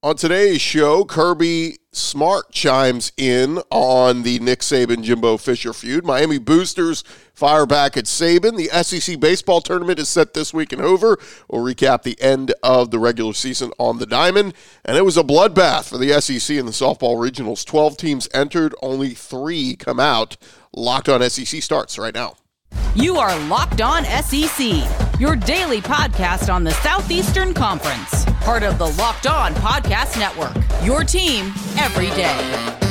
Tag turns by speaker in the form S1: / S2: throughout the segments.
S1: On today's show, Kirby Smart chimes in on the Nick Saban Jimbo Fisher feud. Miami Boosters fire back at Saban. The SEC baseball tournament is set this week in Hoover. We'll recap the end of the regular season on the diamond. And it was a bloodbath for the SEC in the softball regionals. 12 teams entered, only three come out. Locked on SEC starts right now.
S2: You are Locked On SEC, your daily podcast on the Southeastern Conference, part of the Locked On Podcast Network. Your team every day.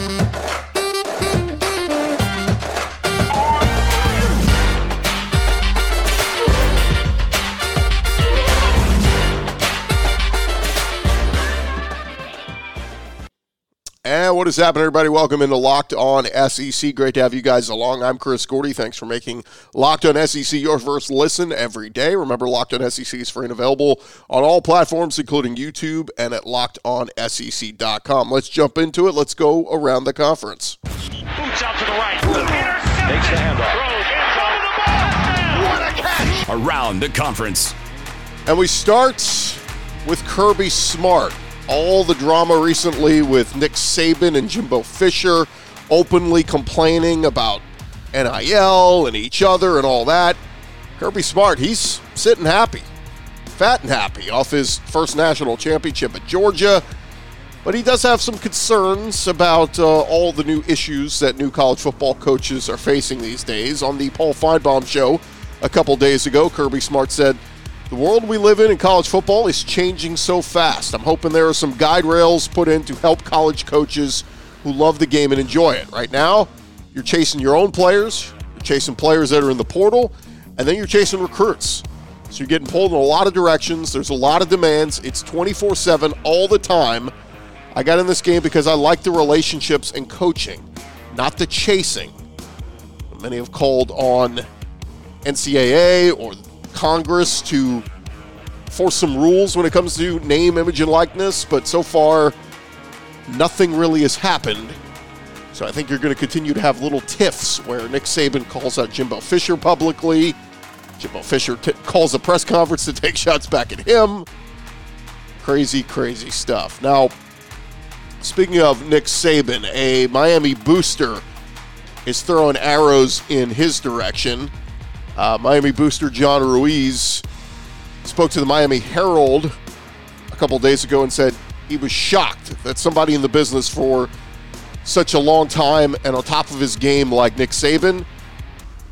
S1: And what is happening, everybody? Welcome into Locked On SEC. Great to have you guys along. I'm Chris Gordy. Thanks for making Locked On SEC your first listen every day. Remember, Locked On SEC is free and available on all platforms, including YouTube and at lockedonsec.com. Let's jump into it. Let's go around the conference.
S3: Boots out to the right. Intercepted. Takes the handoff. What a catch.
S4: Around the conference.
S1: And we start with Kirby Smart all the drama recently with Nick Saban and Jimbo Fisher openly complaining about NIL and each other and all that. Kirby Smart, he's sitting happy, fat and happy off his first national championship at Georgia. But he does have some concerns about uh, all the new issues that new college football coaches are facing these days. On the Paul Finebaum show a couple days ago, Kirby Smart said, the world we live in in college football is changing so fast. I'm hoping there are some guide rails put in to help college coaches who love the game and enjoy it. Right now, you're chasing your own players, you're chasing players that are in the portal, and then you're chasing recruits. So you're getting pulled in a lot of directions. There's a lot of demands. It's 24 7 all the time. I got in this game because I like the relationships and coaching, not the chasing. Many have called on NCAA or Congress to force some rules when it comes to name, image, and likeness, but so far, nothing really has happened. So I think you're going to continue to have little tiffs where Nick Saban calls out Jimbo Fisher publicly. Jimbo Fisher t- calls a press conference to take shots back at him. Crazy, crazy stuff. Now, speaking of Nick Saban, a Miami booster is throwing arrows in his direction. Uh, Miami booster John Ruiz spoke to the Miami Herald a couple days ago and said he was shocked that somebody in the business for such a long time and on top of his game like Nick Saban,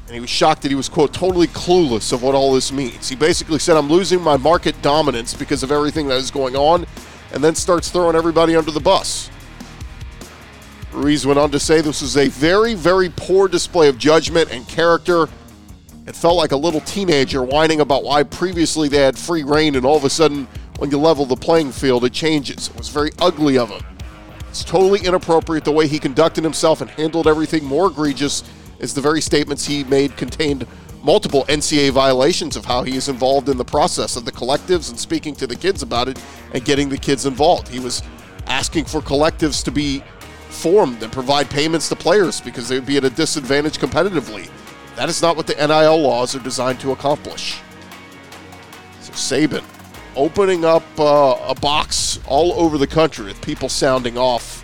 S1: and he was shocked that he was, quote, totally clueless of what all this means. He basically said, I'm losing my market dominance because of everything that is going on, and then starts throwing everybody under the bus. Ruiz went on to say this was a very, very poor display of judgment and character it felt like a little teenager whining about why previously they had free rein, and all of a sudden, when you level the playing field, it changes. It was very ugly of him. It's totally inappropriate the way he conducted himself and handled everything. More egregious is the very statements he made contained multiple NCAA violations of how he is involved in the process of the collectives and speaking to the kids about it and getting the kids involved. He was asking for collectives to be formed and provide payments to players because they would be at a disadvantage competitively. That is not what the NIL laws are designed to accomplish. So Saban opening up uh, a box all over the country with people sounding off,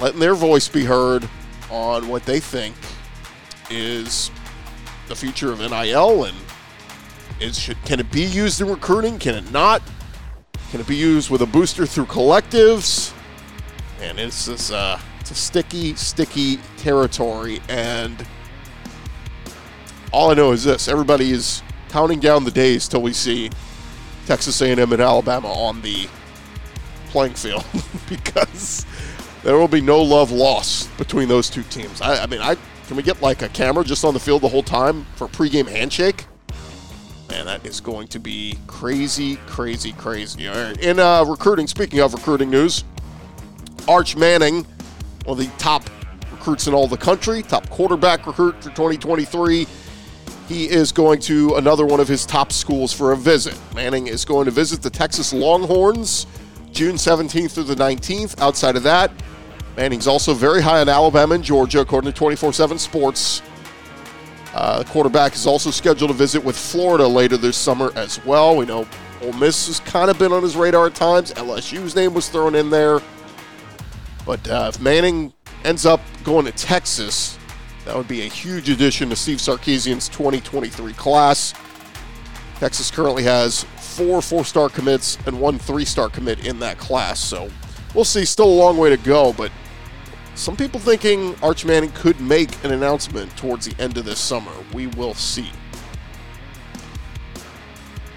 S1: letting their voice be heard on what they think is the future of NIL and is should, can it be used in recruiting? Can it not? Can it be used with a booster through collectives? And it's this uh, it's a sticky, sticky territory and all I know is this: everybody is counting down the days till we see Texas A&M and Alabama on the playing field because there will be no love lost between those two teams. I, I mean, I can we get like a camera just on the field the whole time for a pregame handshake? Man, that is going to be crazy, crazy, crazy. All right. In uh, recruiting, speaking of recruiting news, Arch Manning, one of the top recruits in all the country, top quarterback recruit for 2023 he is going to another one of his top schools for a visit. Manning is going to visit the Texas Longhorns June 17th through the 19th. Outside of that, Manning's also very high on Alabama and Georgia, according to 24 7 Sports. Uh, the quarterback is also scheduled to visit with Florida later this summer as well. We know Ole Miss has kind of been on his radar at times. LSU's name was thrown in there. But uh, if Manning ends up going to Texas, that would be a huge addition to Steve Sarkisian's 2023 class. Texas currently has four four star commits and one three star commit in that class. So we'll see. Still a long way to go, but some people thinking Arch Manning could make an announcement towards the end of this summer. We will see.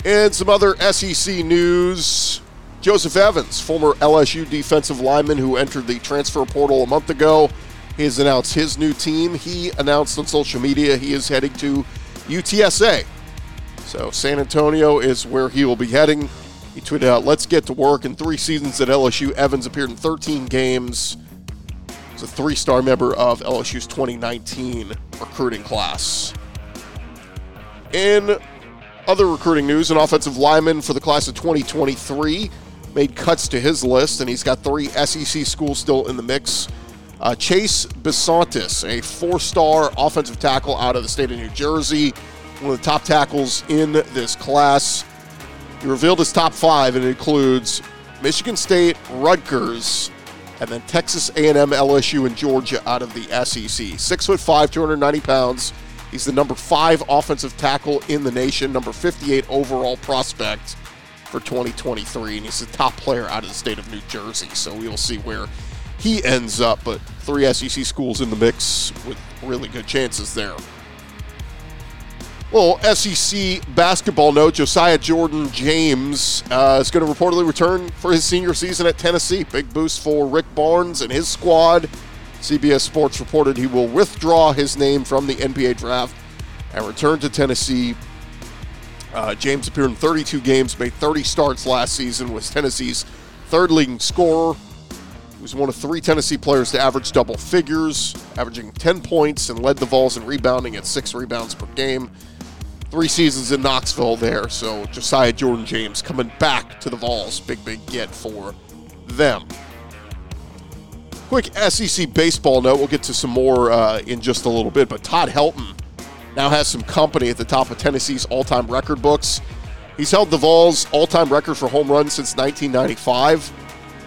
S1: And some other SEC news. Joseph Evans, former LSU defensive lineman who entered the transfer portal a month ago, has announced his new team. He announced on social media he is heading to UTSA. So San Antonio is where he will be heading. He tweeted out, "Let's get to work." In three seasons at LSU, Evans appeared in 13 games. He's a three-star member of LSU's 2019 recruiting class. In other recruiting news, an offensive lineman for the class of 2023 made cuts to his list, and he's got three SEC schools still in the mix. Uh, Chase Bisontis, a four-star offensive tackle out of the state of New Jersey, one of the top tackles in this class. He revealed his top five, and it includes Michigan State, Rutgers, and then Texas A&M, LSU, and Georgia out of the SEC. Six foot five, 290 pounds. He's the number five offensive tackle in the nation, number 58 overall prospect for 2023, and he's the top player out of the state of New Jersey. So we will see where he ends up. But three SEC schools in the mix with really good chances there. Well, SEC basketball note Josiah Jordan James uh, is going to reportedly return for his senior season at Tennessee. Big boost for Rick Barnes and his squad. CBS Sports reported he will withdraw his name from the NBA draft and return to Tennessee. Uh, James appeared in 32 games, made 30 starts last season, was Tennessee's third leading scorer. He was one of three Tennessee players to average double figures, averaging 10 points, and led the Vols in rebounding at six rebounds per game three seasons in Knoxville there. So Josiah Jordan James coming back to the Vols. Big, big get for them. Quick SEC baseball note. We'll get to some more uh, in just a little bit. But Todd Helton now has some company at the top of Tennessee's all time record books. He's held the Vols' all time record for home runs since 1995.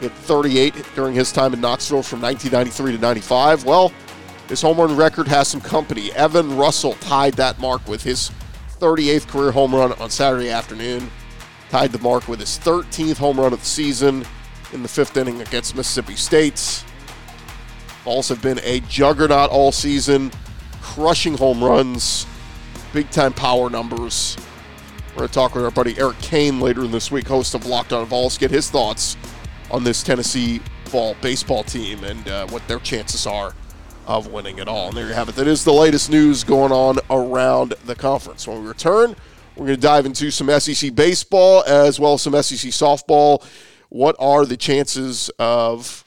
S1: Hit 38 during his time in Knoxville from 1993 to 95. Well, his home run record has some company. Evan Russell tied that mark with his 38th career home run on Saturday afternoon. Tied the mark with his 13th home run of the season in the fifth inning against Mississippi State. Vols have been a juggernaut all season, crushing home runs, big time power numbers. We're going to talk with our buddy Eric Kane later in this week, host of Locked On Vols, get his thoughts on this Tennessee Vol baseball team and uh, what their chances are of winning it all. And there you have it. That is the latest news going on around the conference. When we return, we're going to dive into some SEC baseball as well as some SEC softball. What are the chances of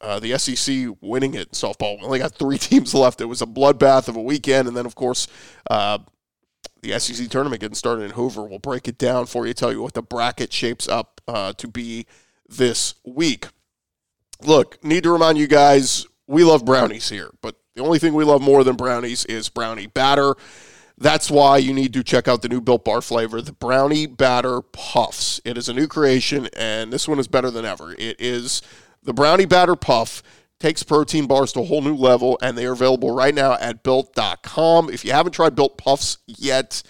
S1: uh, the SEC winning it in softball? We only got three teams left. It was a bloodbath of a weekend. And then, of course, uh, the SEC tournament getting started in Hoover. We'll break it down for you, tell you what the bracket shapes up uh, to be this week. Look, need to remind you guys we love brownies here, but the only thing we love more than brownies is brownie batter. That's why you need to check out the new Built Bar flavor, the Brownie Batter Puffs. It is a new creation, and this one is better than ever. It is the Brownie Batter Puff takes protein bars to a whole new level, and they are available right now at built.com. If you haven't tried Built Puffs yet,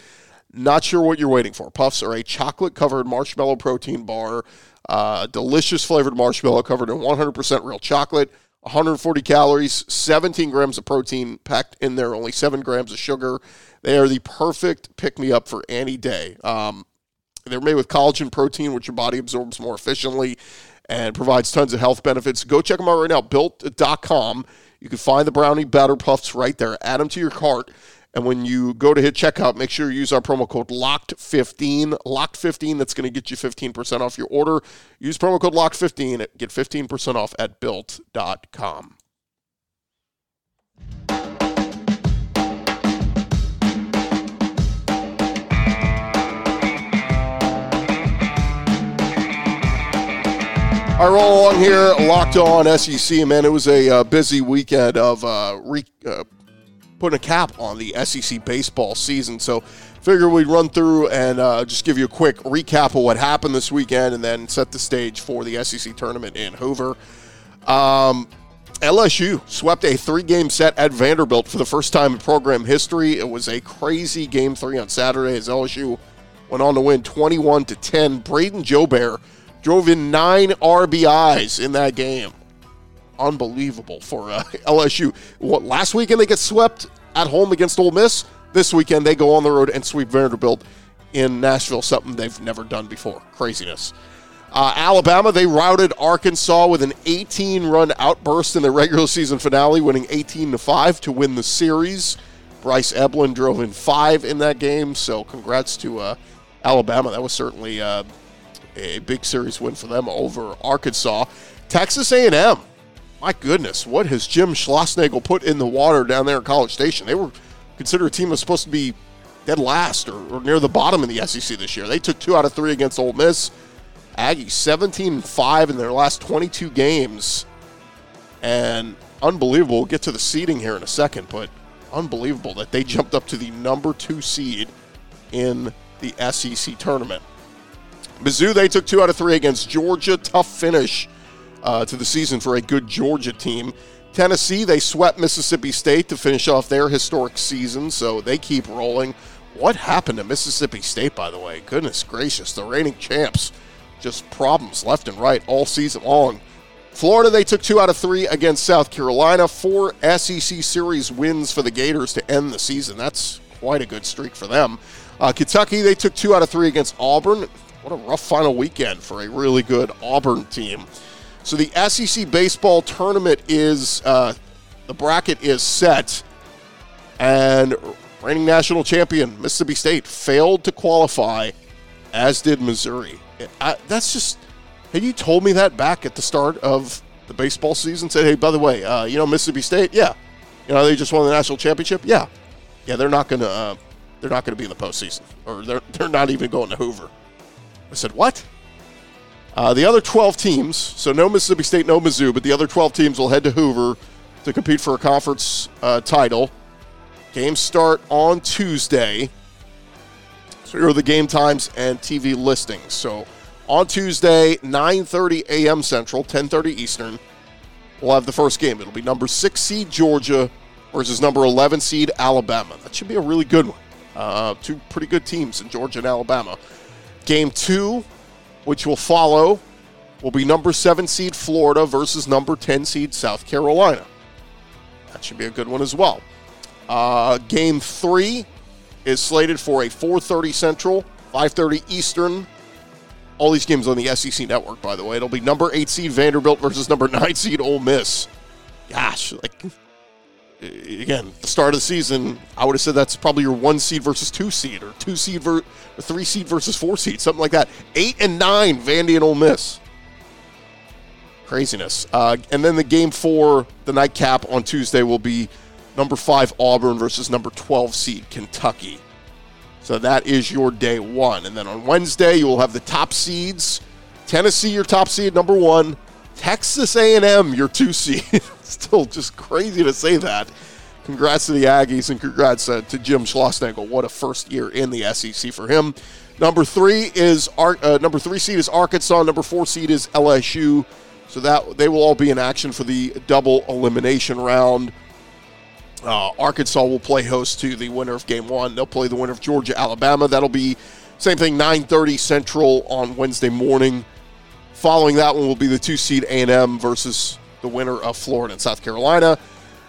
S1: not sure what you're waiting for. Puffs are a chocolate covered marshmallow protein bar, uh, delicious flavored marshmallow covered in 100% real chocolate. 140 calories, 17 grams of protein packed in there, only 7 grams of sugar. They are the perfect pick me up for any day. Um, they're made with collagen protein, which your body absorbs more efficiently and provides tons of health benefits. Go check them out right now, built.com. You can find the brownie batter puffs right there. Add them to your cart. And when you go to hit checkout, make sure you use our promo code LOCKED15. LOCKED15, that's going to get you 15% off your order. Use promo code LOCKED15, get 15% off at built.com. I roll along here, locked on SEC. Man, it was a uh, busy weekend of uh, re- uh, putting a cap on the SEC baseball season. So, figure we'd run through and uh, just give you a quick recap of what happened this weekend and then set the stage for the SEC tournament in Hoover. Um, LSU swept a three game set at Vanderbilt for the first time in program history. It was a crazy game three on Saturday as LSU went on to win 21 to 10. Brayden Jobert drove in nine RBIs in that game. Unbelievable for uh, LSU. What last weekend they get swept at home against Ole Miss. This weekend they go on the road and sweep Vanderbilt in Nashville, something they've never done before. Craziness. Uh, Alabama, they routed Arkansas with an 18 run outburst in the regular season finale, winning 18 to 5 to win the series. Bryce Eblin drove in five in that game, so congrats to uh, Alabama. That was certainly uh, a big series win for them over Arkansas. Texas A&M, my goodness, what has Jim Schlossnagle put in the water down there at College Station? They were considered a team that's supposed to be dead last or, or near the bottom in the SEC this year. They took two out of three against Ole Miss. Aggies 17 and 5 in their last 22 games. And unbelievable. We'll get to the seeding here in a second, but unbelievable that they jumped up to the number two seed in the SEC tournament. Mizzou, they took two out of three against Georgia. Tough finish uh, to the season for a good Georgia team. Tennessee, they swept Mississippi State to finish off their historic season, so they keep rolling. What happened to Mississippi State, by the way? Goodness gracious, the reigning champs just problems left and right all season long. Florida, they took two out of three against South Carolina. Four SEC series wins for the Gators to end the season. That's quite a good streak for them. Uh, Kentucky, they took two out of three against Auburn. What a rough final weekend for a really good Auburn team. So the SEC baseball tournament is, uh, the bracket is set. And reigning national champion, Mississippi State, failed to qualify, as did Missouri. I, that's just. Had you told me that back at the start of the baseball season? Said, hey, by the way, uh, you know Mississippi State, yeah, you know they just won the national championship, yeah, yeah, they're not gonna, uh, they're not gonna be in the postseason, or they're they're not even going to Hoover. I said, what? Uh, the other 12 teams, so no Mississippi State, no Mizzou, but the other 12 teams will head to Hoover to compete for a conference uh, title. Games start on Tuesday. So here are the game times and TV listings. So on Tuesday, 9:30 a.m. Central, 10:30 Eastern, we'll have the first game. It'll be number six seed Georgia versus number 11 seed Alabama. That should be a really good one. Uh, two pretty good teams in Georgia and Alabama. Game two, which will follow, will be number seven seed Florida versus number 10 seed South Carolina. That should be a good one as well. Uh, game three is slated for a 4:30 Central, 5:30 Eastern. All these games on the SEC network, by the way. It'll be number eight seed Vanderbilt versus number nine seed Ole Miss. Gosh, like again, start of the season, I would have said that's probably your one seed versus two seed, or two seed ver- or three seed versus four seed, something like that. Eight and nine, Vandy and Ole Miss. Craziness. Uh, and then the game for the nightcap on Tuesday will be number five Auburn versus number 12 seed Kentucky. So that is your day one. And then on Wednesday, you will have the top seeds. Tennessee, your top seed, number one. Texas A&M, your two seed. Still just crazy to say that. Congrats to the Aggies and congrats uh, to Jim Schlossnagle. What a first year in the SEC for him. Number three is uh, number three seed is Arkansas. Number four seed is LSU. So that they will all be in action for the double elimination round. Uh, Arkansas will play host to the winner of Game One. They'll play the winner of Georgia, Alabama. That'll be same thing, 9:30 Central on Wednesday morning. Following that one will be the two seed A&M versus the winner of Florida and South Carolina.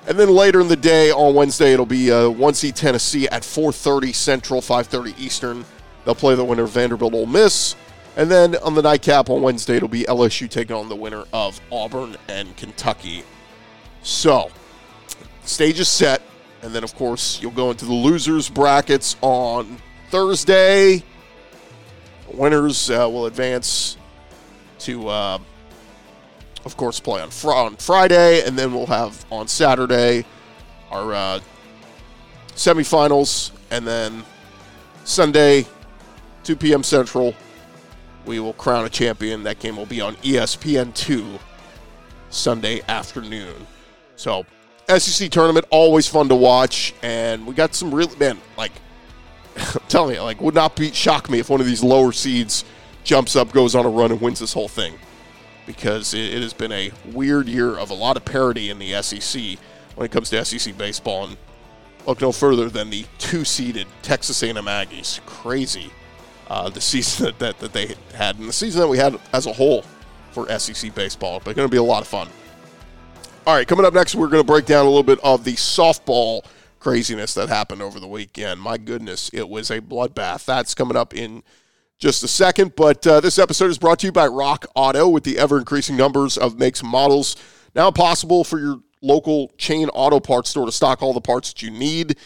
S1: And then later in the day on Wednesday, it'll be uh, one seed Tennessee at 4:30 Central, 5:30 Eastern. They'll play the winner of Vanderbilt, Ole Miss. And then on the nightcap on Wednesday, it'll be LSU taking on the winner of Auburn and Kentucky. So, stage is set. And then, of course, you'll go into the losers brackets on Thursday. Winners uh, will advance to, uh, of course, play on, fr- on Friday. And then we'll have on Saturday our uh, semifinals. And then Sunday, 2 p.m. Central, we will crown a champion. That game will be on ESPN2 Sunday afternoon. So, SEC tournament always fun to watch, and we got some real man like. I'm telling you, like, would not be shock me if one of these lower seeds jumps up, goes on a run, and wins this whole thing, because it, has been a weird year of a lot of parity in the SEC when it comes to SEC baseball. And look no further than the two-seeded Texas A&M Aggies. Crazy, uh, the season that, that that they had, and the season that we had as a whole for SEC baseball. But going to be a lot of fun. All right, coming up next, we're going to break down a little bit of the softball craziness that happened over the weekend. My goodness, it was a bloodbath. That's coming up in just a second. But uh, this episode is brought to you by Rock Auto with the ever increasing numbers of makes and models now possible for your local chain auto parts store to stock all the parts that you need.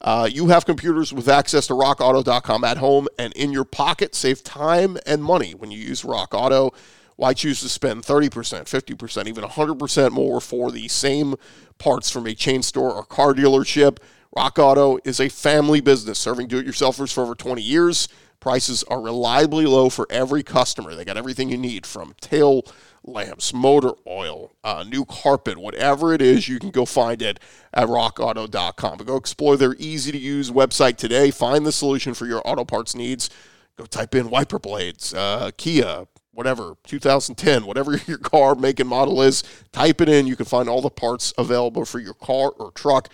S1: Uh, you have computers with access to rockauto.com at home and in your pocket. Save time and money when you use Rock Auto. Why choose to spend 30%, 50%, even 100% more for the same parts from a chain store or car dealership? Rock Auto is a family business serving do it yourselfers for over 20 years. Prices are reliably low for every customer. They got everything you need from tail lamps, motor oil, uh, new carpet, whatever it is, you can go find it at rockauto.com. But go explore their easy to use website today. Find the solution for your auto parts needs. Go type in wiper blades, uh, Kia, whatever, 2010, whatever your car make and model is, type it in. You can find all the parts available for your car or truck.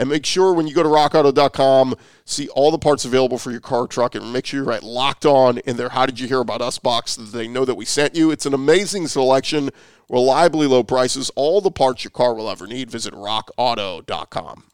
S1: And make sure when you go to rockauto.com, see all the parts available for your car truck, and make sure you're write locked on in their How Did You Hear About Us box that they know that we sent you. It's an amazing selection, reliably low prices, all the parts your car will ever need. Visit rockauto.com.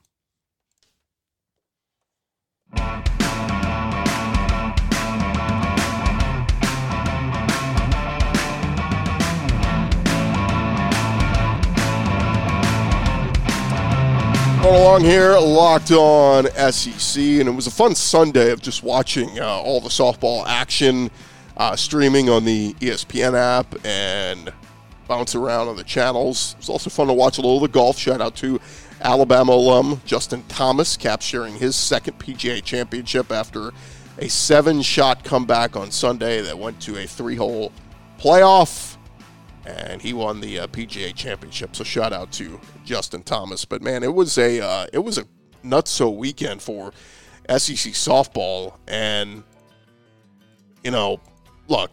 S1: Going along here, locked on SEC, and it was a fun Sunday of just watching uh, all the softball action, uh, streaming on the ESPN app and bounce around on the channels. It was also fun to watch a little of the golf. Shout out to Alabama alum Justin Thomas capturing his second PGA championship after a seven-shot comeback on Sunday that went to a three-hole playoff and he won the uh, PGA Championship. So shout out to Justin Thomas. But man, it was a uh, it was a nutso weekend for SEC softball, and you know, look,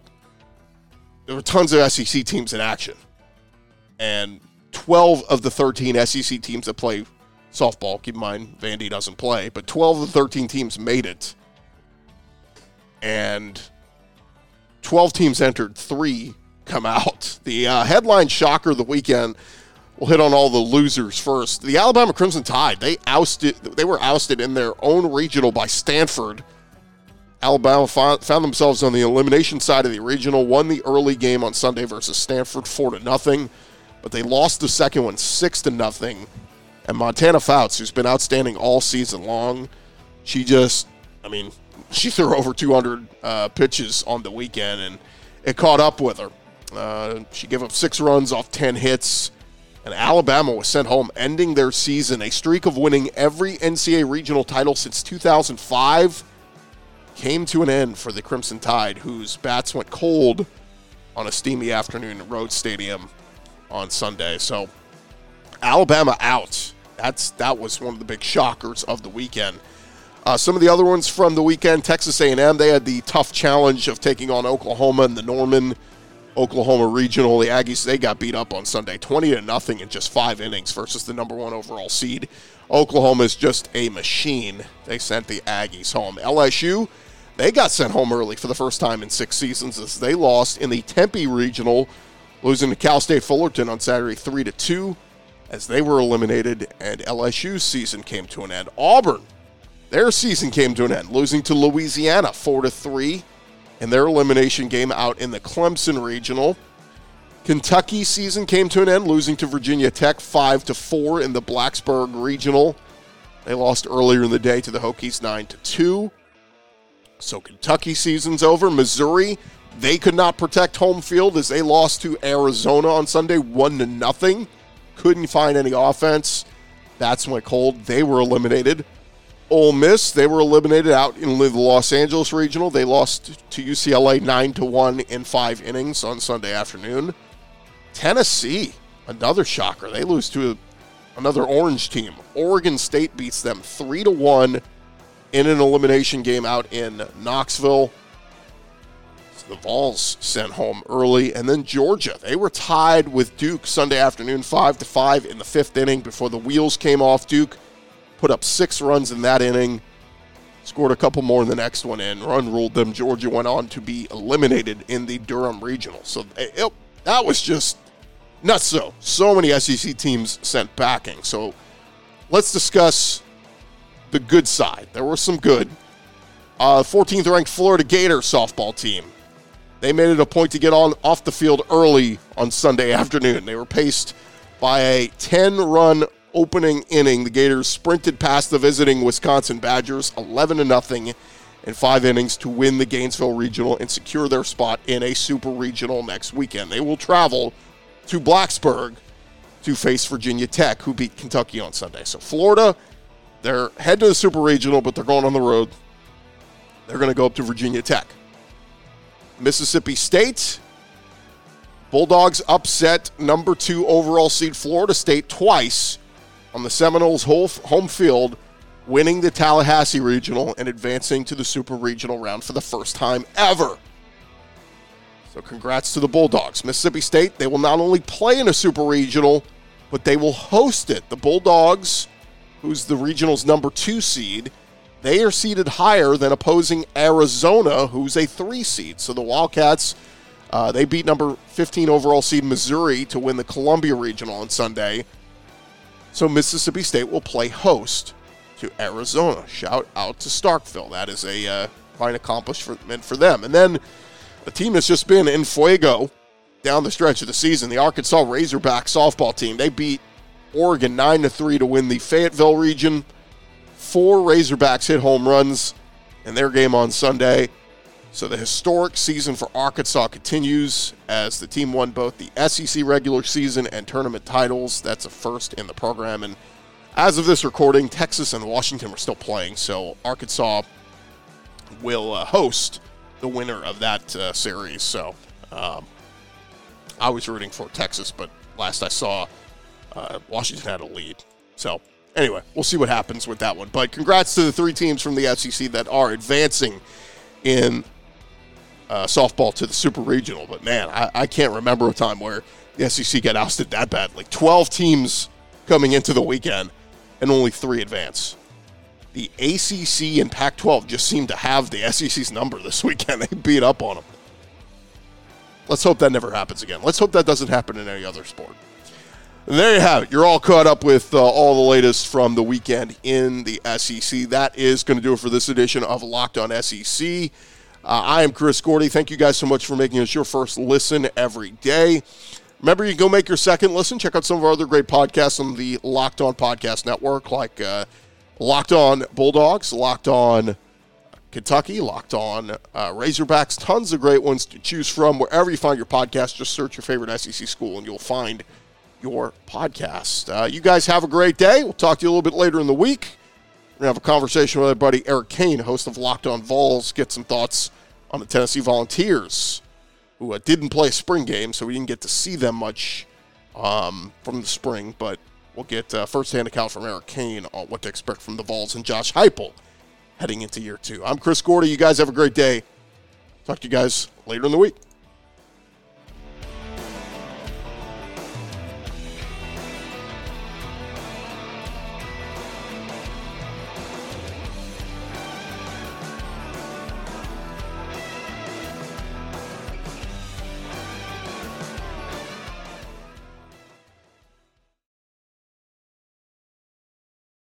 S1: there were tons of SEC teams in action, and twelve of the thirteen SEC teams that play softball. Keep in mind, Vandy doesn't play, but twelve of the thirteen teams made it, and twelve teams entered. Three come out. The uh, headline shocker of the weekend. We'll hit on all the losers first. The Alabama Crimson Tide. They ousted. They were ousted in their own regional by Stanford. Alabama found, themselves on the elimination side of the regional. Won the early game on Sunday versus Stanford four to nothing, but they lost the second one six to nothing. And Montana Fouts, who's been outstanding all season long, she just, I mean, she threw over 200 uh, pitches on the weekend, and it caught up with her. Uh, she gave up six runs off 10 hits, and Alabama was sent home, ending their season a streak of winning every NCAA regional title since 2005 came to an end for the Crimson Tide, whose bats went cold on a steamy afternoon at Rhoads Stadium on Sunday. So Alabama out. That's that was one of the big shockers of the weekend. Uh, some of the other ones from the weekend, Texas A&M, they had the tough challenge of taking on Oklahoma in the Norman Oklahoma Regional. The Aggies they got beat up on Sunday, twenty to nothing in just five innings versus the number one overall seed. Oklahoma is just a machine. They sent the Aggies home. LSU they got sent home early for the first time in six seasons as they lost in the Tempe Regional, losing to Cal State Fullerton on Saturday three to two, as they were eliminated and LSU's season came to an end. Auburn their season came to an end, losing to Louisiana 4 to 3 in their elimination game out in the Clemson Regional. Kentucky season came to an end, losing to Virginia Tech 5 to 4 in the Blacksburg Regional. They lost earlier in the day to the Hokies 9 to 2. So Kentucky season's over. Missouri, they could not protect home field as they lost to Arizona on Sunday 1 to nothing. Couldn't find any offense. That's when cold. They were eliminated. Ole Miss, they were eliminated out in the Los Angeles Regional. They lost to UCLA 9 to 1 in 5 innings on Sunday afternoon. Tennessee, another shocker. They lose to another orange team. Oregon State beats them 3 to 1 in an elimination game out in Knoxville. So the Vols sent home early and then Georgia. They were tied with Duke Sunday afternoon 5 to 5 in the 5th inning before the wheels came off. Duke put up 6 runs in that inning. Scored a couple more in the next one and run ruled them. Georgia went on to be eliminated in the Durham Regional. So it, that was just nuts. So, so many SEC teams sent backing. So let's discuss the good side. There was some good. Uh, 14th ranked Florida Gator softball team. They made it a point to get on off the field early on Sunday afternoon. They were paced by a 10 run opening inning, the Gators sprinted past the visiting Wisconsin Badgers 11 to nothing in 5 innings to win the Gainesville Regional and secure their spot in a Super Regional next weekend. They will travel to Blacksburg to face Virginia Tech, who beat Kentucky on Sunday. So Florida, they're heading to the Super Regional, but they're going on the road. They're going to go up to Virginia Tech. Mississippi State, Bulldogs upset number two overall seed Florida State twice on the Seminoles' home field, winning the Tallahassee Regional and advancing to the Super Regional round for the first time ever. So, congrats to the Bulldogs. Mississippi State, they will not only play in a Super Regional, but they will host it. The Bulldogs, who's the regional's number two seed, they are seeded higher than opposing Arizona, who's a three seed. So, the Wildcats. Uh, they beat number 15 overall seed Missouri to win the Columbia Regional on Sunday. So Mississippi State will play host to Arizona. Shout out to Starkville. That is a uh, fine accomplishment for them. And then a team has just been in fuego down the stretch of the season. The Arkansas Razorback softball team. They beat Oregon 9 to 3 to win the Fayetteville region. Four Razorbacks hit home runs in their game on Sunday. So the historic season for Arkansas continues as the team won both the SEC regular season and tournament titles. That's a first in the program. And as of this recording, Texas and Washington are still playing. So Arkansas will uh, host the winner of that uh, series. So um, I was rooting for Texas, but last I saw, uh, Washington had a lead. So anyway, we'll see what happens with that one. But congrats to the three teams from the SEC that are advancing in uh, softball to the Super Regional. But man, I, I, can't remember a time where the SEC got ousted that badly. 12 teams coming into the weekend and only three advance. The ACC and Pac 12 just seem to have the SEC's number this weekend. They beat up on them. Let's hope that never happens again. Let's hope that doesn't happen in any other sport. And there you have it. You're all caught up with uh, all the latest from the weekend in the SEC. That is going to do it for this edition of Locked On SEC. Uh, I am Chris Gordy. Thank you guys so much for making us your first listen every day. Remember, you can go make your second listen. Check out some of our other great podcasts on the Locked On Podcast Network, like uh, Locked On Bulldogs, Locked On Kentucky, Locked On uh, Razorbacks. Tons of great ones to choose from. Wherever you find your podcast, just search your favorite SEC school and you'll find your podcast. Uh, you guys have a great day. We'll talk to you a little bit later in the week. We're going to have a conversation with our buddy Eric Kane, host of Locked On Vols, get some thoughts on the Tennessee Volunteers, who uh, didn't play a spring game, so we didn't get to see them much um, from the spring. But we'll get uh, first-hand account from Eric Kane on what to expect from the Vols and Josh Heupel heading into year two. I'm Chris Gordy. You guys have a great day. Talk to you guys later in the week.